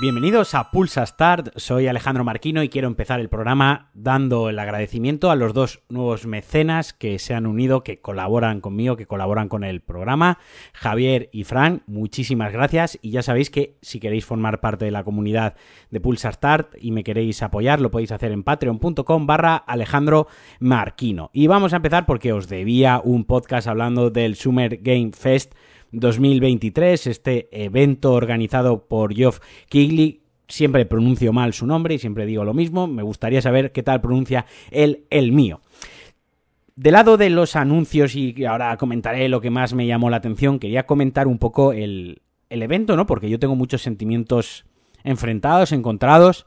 Bienvenidos a Pulsa Start, soy Alejandro Marquino y quiero empezar el programa dando el agradecimiento a los dos nuevos mecenas que se han unido, que colaboran conmigo, que colaboran con el programa, Javier y Fran, muchísimas gracias. Y ya sabéis que si queréis formar parte de la comunidad de Pulsa Start y me queréis apoyar, lo podéis hacer en patreon.com barra Alejandro Marquino. Y vamos a empezar porque os debía un podcast hablando del Summer Game Fest 2023, este evento organizado por Geoff Kigley. Siempre pronuncio mal su nombre y siempre digo lo mismo. Me gustaría saber qué tal pronuncia él el mío. Del lado de los anuncios, y ahora comentaré lo que más me llamó la atención, quería comentar un poco el, el evento, ¿no? Porque yo tengo muchos sentimientos enfrentados, encontrados.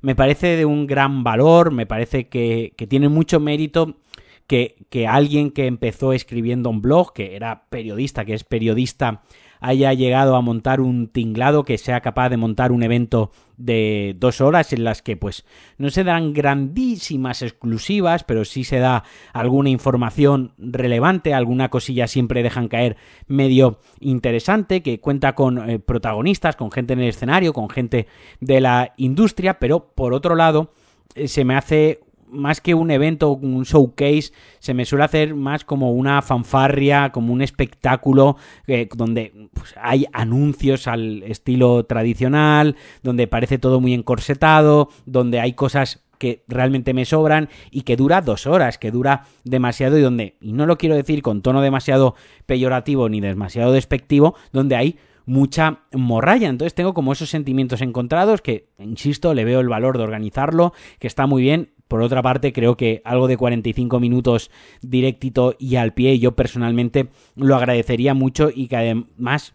Me parece de un gran valor, me parece que, que tiene mucho mérito que, alguien que empezó escribiendo un blog, que era periodista, que es periodista, haya llegado a montar un tinglado, que sea capaz de montar un evento de dos horas en las que pues no se dan grandísimas exclusivas, pero sí se da alguna información relevante, alguna cosilla siempre dejan caer medio interesante, que cuenta con eh, protagonistas, con gente en el escenario, con gente de la industria, pero por otro lado eh, se me hace más que un evento, un showcase, se me suele hacer más como una fanfarria, como un espectáculo eh, donde pues, hay anuncios al estilo tradicional, donde parece todo muy encorsetado, donde hay cosas que realmente me sobran y que dura dos horas, que dura demasiado y donde, y no lo quiero decir con tono demasiado peyorativo ni demasiado despectivo, donde hay mucha morralla. Entonces tengo como esos sentimientos encontrados que, insisto, le veo el valor de organizarlo, que está muy bien, por otra parte, creo que algo de 45 minutos directito y al pie, yo personalmente lo agradecería mucho y que además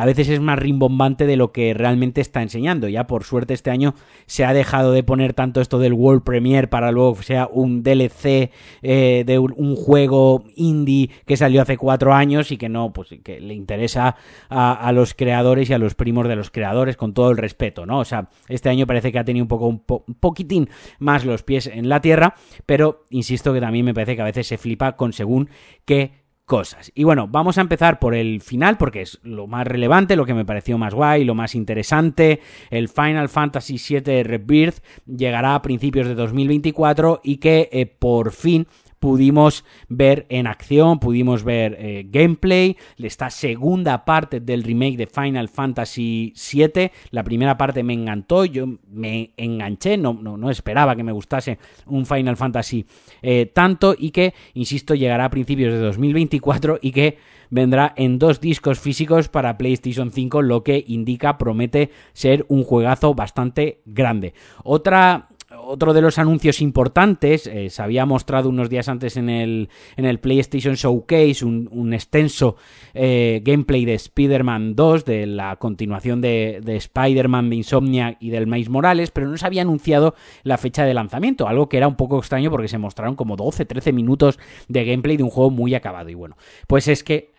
a veces es más rimbombante de lo que realmente está enseñando. Ya por suerte este año se ha dejado de poner tanto esto del World Premiere para luego sea un DLC eh, de un, juego indie que salió hace cuatro años y que no, pues que le interesa a, los creadores y a los primos de los creadores con todo el respeto, ¿no? O sea, este año parece que ha tenido un poco un, un poquitín más los pies en la tierra, pero insisto que también me parece que a veces se flipa con según qué cosas. Y bueno, vamos a empezar por el final porque es lo más relevante, lo que me pareció más guay, lo más interesante. El Final Fantasy VII Rebirth llegará a principios de 2024 y que eh, por fin pudimos ver en acción, pudimos ver eh, gameplay, esta segunda parte del remake de Final Fantasy VII, la primera parte me encantó, yo me enganché, no, no, no esperaba que me gustase un Final Fantasy eh, tanto y que, insisto, llegará a principios de 2024 y que vendrá en dos discos físicos para PlayStation 5, lo que indica, promete ser un juegazo bastante grande. Otra otro de los anuncios importantes, eh, se había mostrado unos días antes en el, en el PlayStation Showcase un, extenso eh, gameplay de Spider-Man 2, de la continuación de, de Spider-Man de Insomnia y del Miles Morales, pero no se había anunciado la fecha de lanzamiento, algo que era un poco extraño porque se mostraron como 12-13 minutos de gameplay de un juego muy acabado. Y bueno, pues es que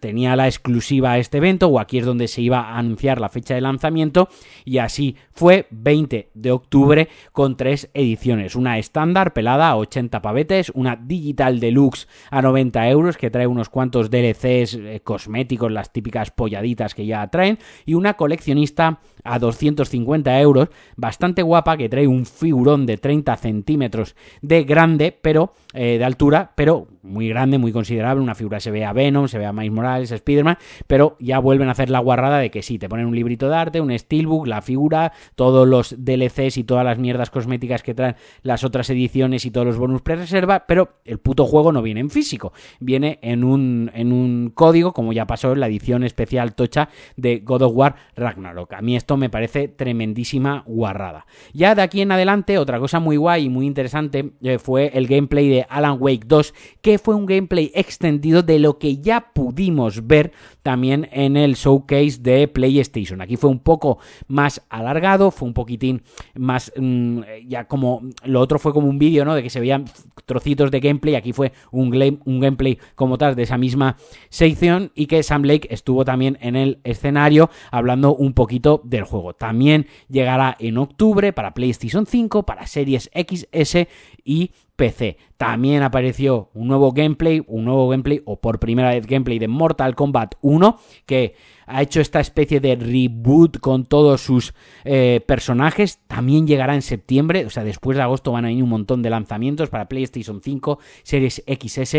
tenía la exclusiva a este evento o aquí es donde se iba a anunciar la fecha de lanzamiento y así fue 20 de octubre con tres ediciones. Una estándar pelada a 80 pavetes una digital deluxe a 90 euros que trae unos cuantos DLCs eh, cosméticos las típicas polladitas que ya traen y una coleccionista a 250 euros bastante guapa que trae un figurón de 30 centímetros de grande pero eh, de altura pero muy grande muy considerable una figura se ve a Venom se ve a Miles Morales, Spider-Man, pero ya vuelven a hacer la guarrada de que sí, te ponen un librito de arte, un steelbook, la figura, todos los DLCs y todas las mierdas cosméticas que traen las otras ediciones y todos los bonus pre-reserva, pero el puto juego no viene en físico, viene en un, en un código, como ya pasó en la edición especial tocha de God of War Ragnarok. A mí esto me parece tremendísima guarrada. Ya de aquí en adelante, otra cosa muy guay y muy interesante eh, fue el gameplay de Alan Wake 2, que fue un gameplay extendido de lo que ya pudo pudimos ver también en el showcase de PlayStation. Aquí fue un poco más alargado, fue un poquitín más mm, ya como lo otro fue como un vídeo, ¿no? De que se veían trocitos de gameplay, aquí fue un, un gameplay como tal de esa misma sección y que Sam Lake estuvo también en el escenario hablando un poquito del juego. También llegará en octubre para PlayStation 5, para Series XS y PC. También apareció un nuevo gameplay, un nuevo gameplay, o por primera vez gameplay de Mortal Kombat 1, que ha hecho esta especie de reboot con todos sus eh, personajes. También llegará en septiembre, o sea, después de agosto van a ir un montón de lanzamientos para PlayStation 5, Series XS,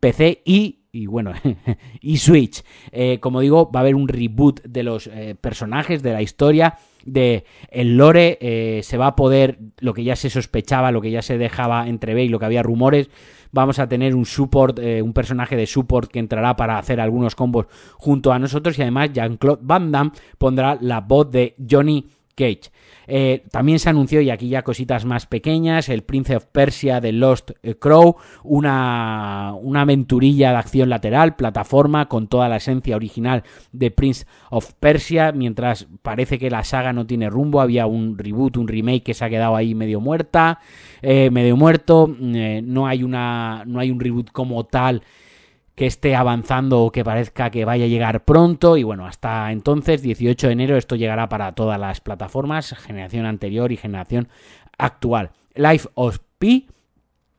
PC y y bueno, y Switch. Eh, como digo, va a haber un reboot de los eh, personajes, de la historia, de el lore. se va a poder, lo que ya se sospechaba, lo que ya se dejaba entrever y lo que había rumores, vamos a tener un support, eh, un personaje de support que entrará para hacer algunos combos junto a nosotros y además Jean-Claude Van Damme pondrá la voz de Johnny Cage. Eh, también se anunció, y aquí ya cositas más pequeñas, el Prince of Persia de Lost Crow, una, una aventurilla de acción lateral, plataforma, con toda la esencia original de Prince of Persia, mientras parece que la saga no tiene rumbo, había un reboot, un remake que se ha quedado ahí medio muerta, eh, medio muerto, eh, no, hay una, no hay un reboot como tal que esté avanzando o que parezca que vaya a llegar pronto. Y bueno, hasta entonces, 18 de enero, esto llegará para todas las plataformas, generación anterior y generación actual. Life of Pi,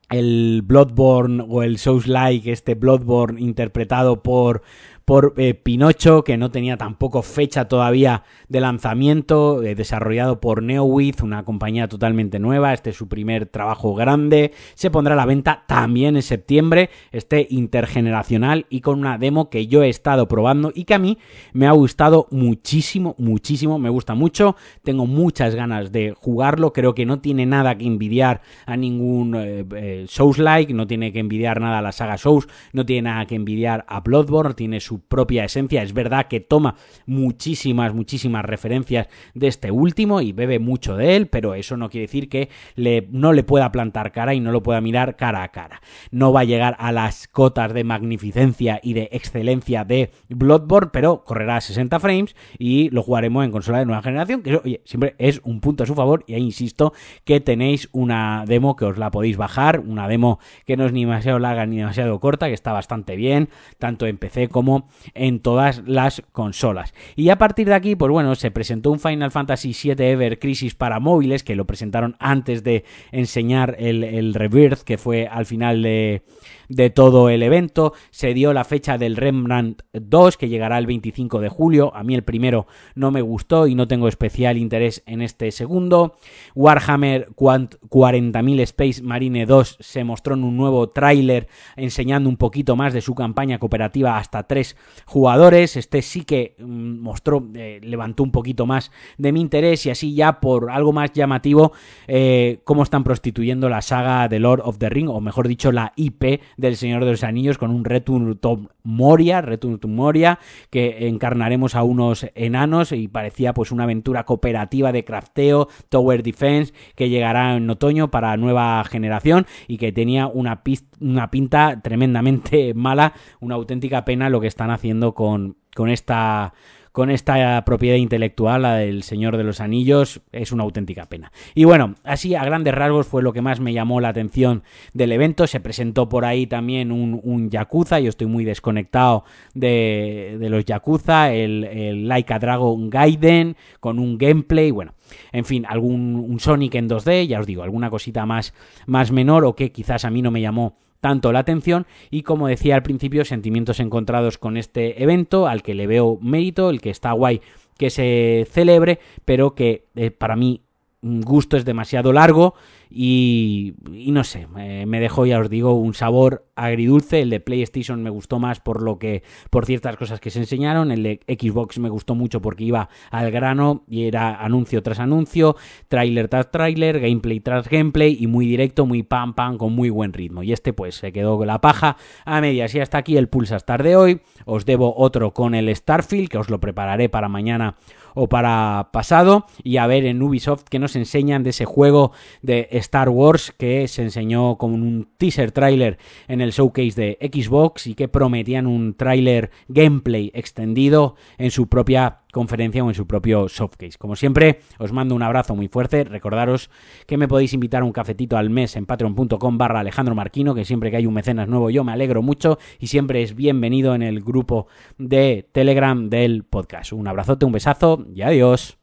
el Bloodborne o el Souls-like, este Bloodborne interpretado por por eh, Pinocho, que no tenía tampoco fecha todavía de lanzamiento, eh, desarrollado por NeoWith, una compañía totalmente nueva, este es su primer trabajo grande, se pondrá a la venta también en septiembre, este intergeneracional y con una demo que yo he estado probando y que a mí me ha gustado muchísimo, muchísimo, me gusta mucho, tengo muchas ganas de jugarlo, creo que no tiene nada que envidiar a ningún eh, Souls-like, no tiene que envidiar nada a la saga Souls, no tiene nada que envidiar a Bloodborne, tiene su propia esencia. Es verdad que toma muchísimas, muchísimas referencias de este último y bebe mucho de él, pero eso no quiere decir que le, no le pueda plantar cara y no lo pueda mirar cara a cara. No va a llegar a las cotas de magnificencia y de excelencia de Bloodborne, pero correrá a 60 frames y lo jugaremos en consola de nueva generación, que siempre es un punto a su favor y ahí insisto que tenéis una demo que os la podéis bajar, una demo que no es ni demasiado larga ni demasiado corta, que está bastante bien, tanto en PC como en todas las consolas. Y a partir de aquí, pues bueno, se presentó un Final Fantasy VII Ever Crisis para móviles, que lo presentaron antes de enseñar el, el Rebirth, que fue al final de, de todo el evento. Se dio la fecha del Rembrandt 2, que llegará el 25 de julio. A mí el primero no me gustó y no tengo especial interés en este segundo. Warhammer 40.000 Space Marine 2 se mostró en un nuevo tráiler enseñando un poquito más de su campaña cooperativa hasta tres jugadores. Este sí que mm, mostró, eh, levantó un poquito más de mi interés y así ya por algo más llamativo eh, cómo están prostituyendo la saga de Lord of the Ring, o mejor dicho la IP del Señor de los Anillos con un Return to Moria, Return to Moria, que encarnaremos a unos enanos y parecía pues una aventura cooperativa de crafteo, Tower Defense, que llegará en otoño para nueva generación y que tenía una, una pinta tremendamente mala, una auténtica pena lo que están haciendo con, con esta con esta propiedad intelectual, la del Señor de los Anillos, es una auténtica pena. Y bueno, así a grandes rasgos fue lo que más me llamó la atención del evento. Se presentó por ahí también un, un Yakuza, yo estoy muy desconectado de, los Yakuza, el, el Laika Dragon Gaiden, con un gameplay, bueno. En fin, algún un Sonic en 2D, ya os digo, alguna cosita más, más menor o que quizás a mí no me llamó tanto la atención. Y como decía al principio, sentimientos encontrados con este evento al que le veo mérito, el que está guay que se celebre, pero que eh, para mí gusto es demasiado largo y, no sé, me dejó, ya os digo, un sabor agridulce. El de PlayStation me gustó más por lo que, por ciertas cosas que se enseñaron. El de Xbox me gustó mucho porque iba al grano y era anuncio tras anuncio, trailer tras trailer, gameplay tras gameplay y muy directo, muy pam pam, con muy buen ritmo. Y este pues se quedó con la paja a medias. Y hasta aquí el Pulsar de hoy. Os debo otro con el Starfield, que os lo prepararé para mañana o para pasado y a ver en Ubisoft que nos enseñan de ese juego de Star Wars que se enseñó con un teaser trailer en el showcase de Xbox y que prometían un trailer gameplay extendido en su propia conferencia o en su propio softcase. Como siempre, os mando un abrazo muy fuerte. Recordaros que me podéis invitar a un cafetito al mes en patreon.com barra Alejandro Marquino, que siempre que hay un mecenas nuevo yo me alegro mucho y siempre es bienvenido en el grupo de Telegram del podcast. Un abrazote, un besazo y adiós.